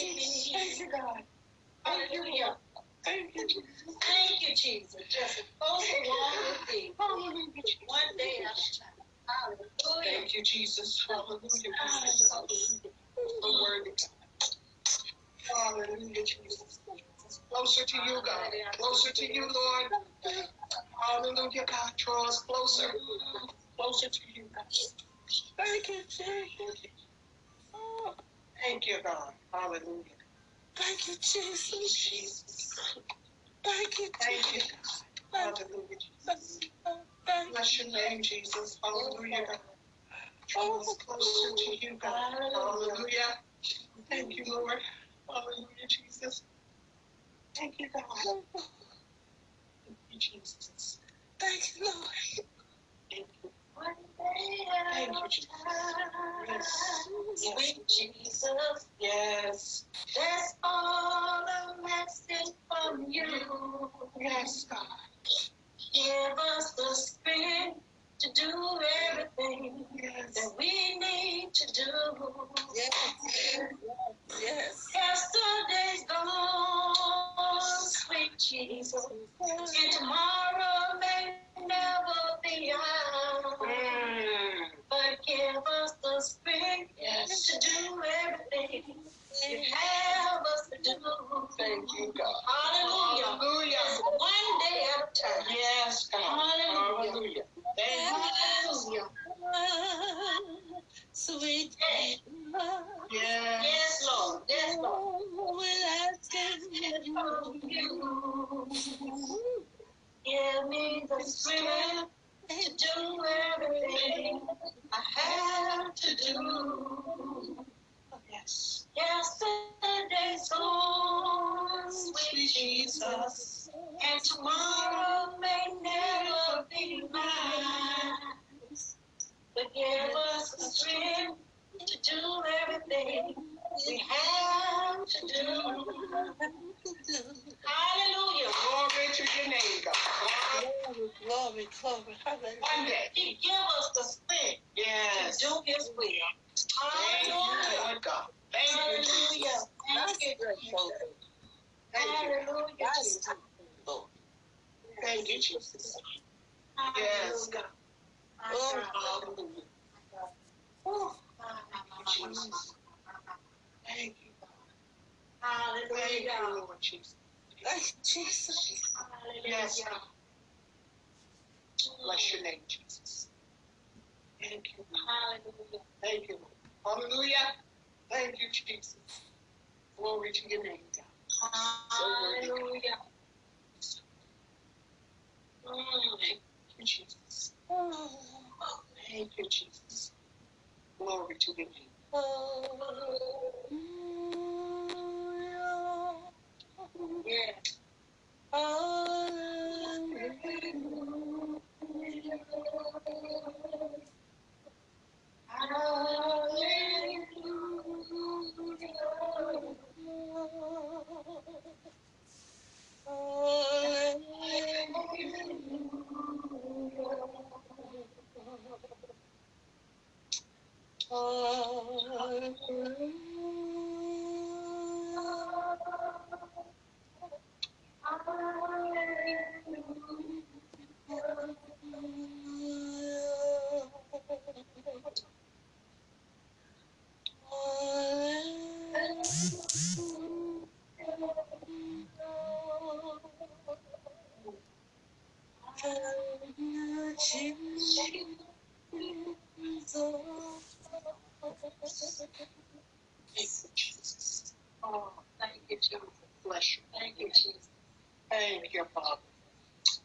Thank you, God. Hallelujah. Thank you, Jesus. Thank you, Jesus. Just close along with thee. Hallelujah, One day at a time. Hallelujah. Thank you, Jesus. Hallelujah. Jesus. Hallelujah. God. Hallelujah, Jesus. Closer to you, God. Closer to you, Lord. Hallelujah, God. Draw us closer. Closer to you, God. Thank you, Jesus. Oh, Thank you, God. Hallelujah. Thank you, Jesus. Jesus. Thank you, Thank you, God. Hallelujah, Jesus. Thank. Bless your name, Jesus. Hallelujah, God. Draw us oh, closer to you, God. Hallelujah. Thank you, Lord. Hallelujah, Jesus. Thank you, God. Thank you, Jesus. Thank you, Lord. Thank you. At Thank you, Jesus. Yes. Sweet Jesus, Yes. that's all I'm asking from you. Yes, God. Give us the strength to do everything that we need to do. Yes. Yes. Yesterday's gone, sweet Jesus, and tomorrow may never be ours. Mm. But give us the strength Yes. to do everything you have us to do. Thank you, God. Hallelujah. Hallelujah. One day at a time. Yes, God. Hallelujah. Hallelujah. Thank. Sweet Yes. Lord. Yes, Lord. You. Give me the strength to do everything I have to do.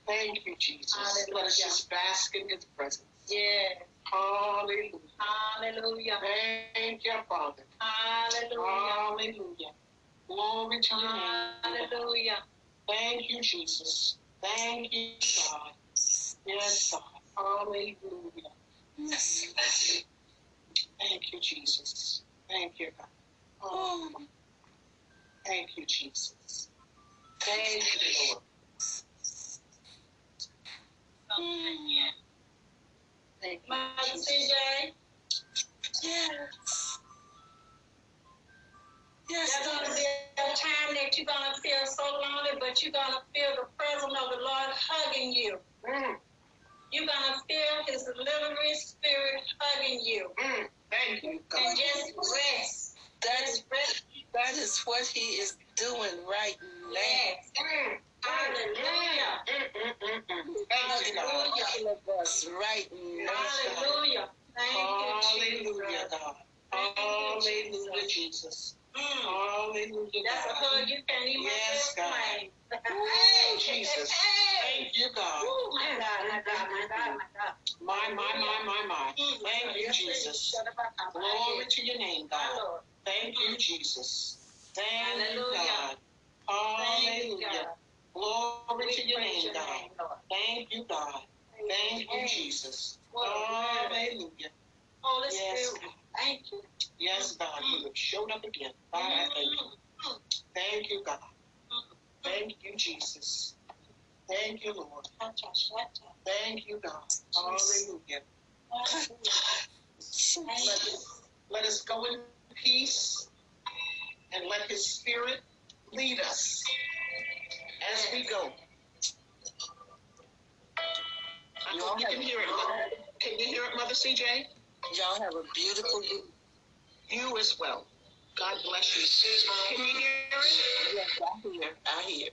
Thank you, Jesus. Hallelujah. Let us just bask in His presence. Yes. Hallelujah. Hallelujah. Thank you, Father. Hallelujah. Hallelujah. Glory to your name. Hallelujah. Thank you, Jesus. Thank you, God. Yes, God. Hallelujah. Yes. Thank you, Jesus. Thank you, God. Oh, thank you, Jesus. Thank you, Lord. Thank you, CJ, Yes. Yes, there's going to be a time that you're going to feel so lonely, but you're going to feel the presence of the Lord hugging you. Mm, You're going to feel His spirit hugging you. mm, thank you, God. And just rest. That is. That is what he is doing right now. Yes. Mm, Hallelujah. Thank you, God. Hallelujah. All of us right now. Hallelujah. Thank you, Hallelujah, Jesus. God. Hallelujah, Jesus. Hallelujah, That's a hug you can't even Yes, explain. Ooh, Jesus. Thank you, God. Oh, my God, my God, my God, my God. My, my, my, my, my. Thank you, Jesus. Glory to your name, God. Thank you, Jesus. Thank you, Hallelujah. God. Hallelujah. Glory to your name, God. Thank you, God. Thank you, Jesus. What a word. Hallelujah. Holy Yes, Spirit, thank you. Yes, God. You have showed up again. I thank you. Thank you, God. Thank you, Jesus. Thank you, Lord. Thank you, God. Hallelujah. Let us, let us go in peace and let His Spirit lead us as we go. I hope you can hear it. Can you hear it, Mother CJ? Y'all have a beautiful week. You as well. God bless you. Can you hear it? Yes, I hear. I hear.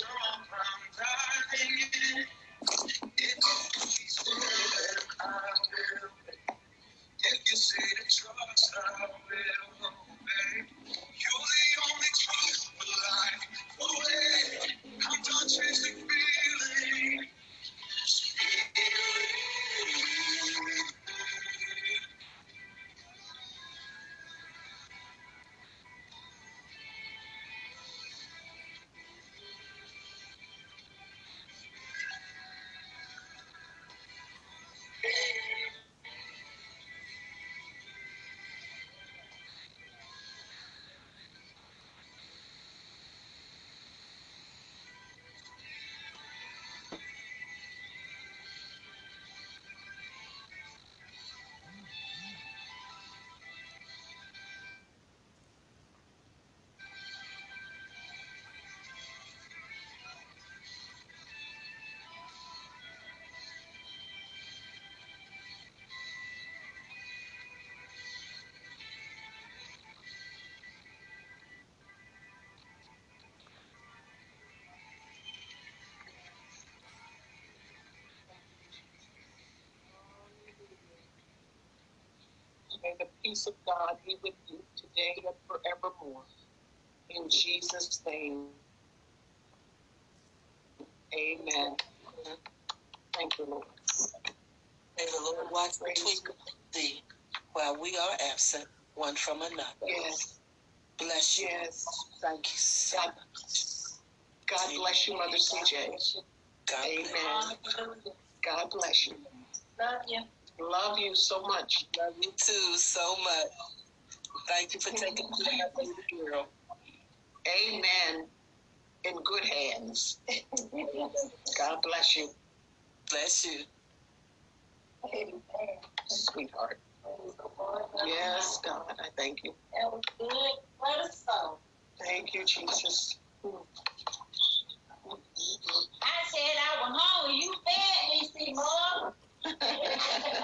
You're on ground, diving in. May the peace of God be with you today and forevermore. In Jesus' name. Amen. Thank you, Lord. May the Lord watch between thee while we are absent one from another. Yes, Bless you. yes. Thank you so God, much. God bless you, Mother CJ. God bless. Amen. God bless you. Love you. Love you so much. Love you too so much. Thank you for taking care of the girl. Amen. In good hands. God bless you. Bless you. Sweetheart. Yes, God, I thank you. Thank you, Jesus. I said I was hungry. You fed me, Seymour. [laughs]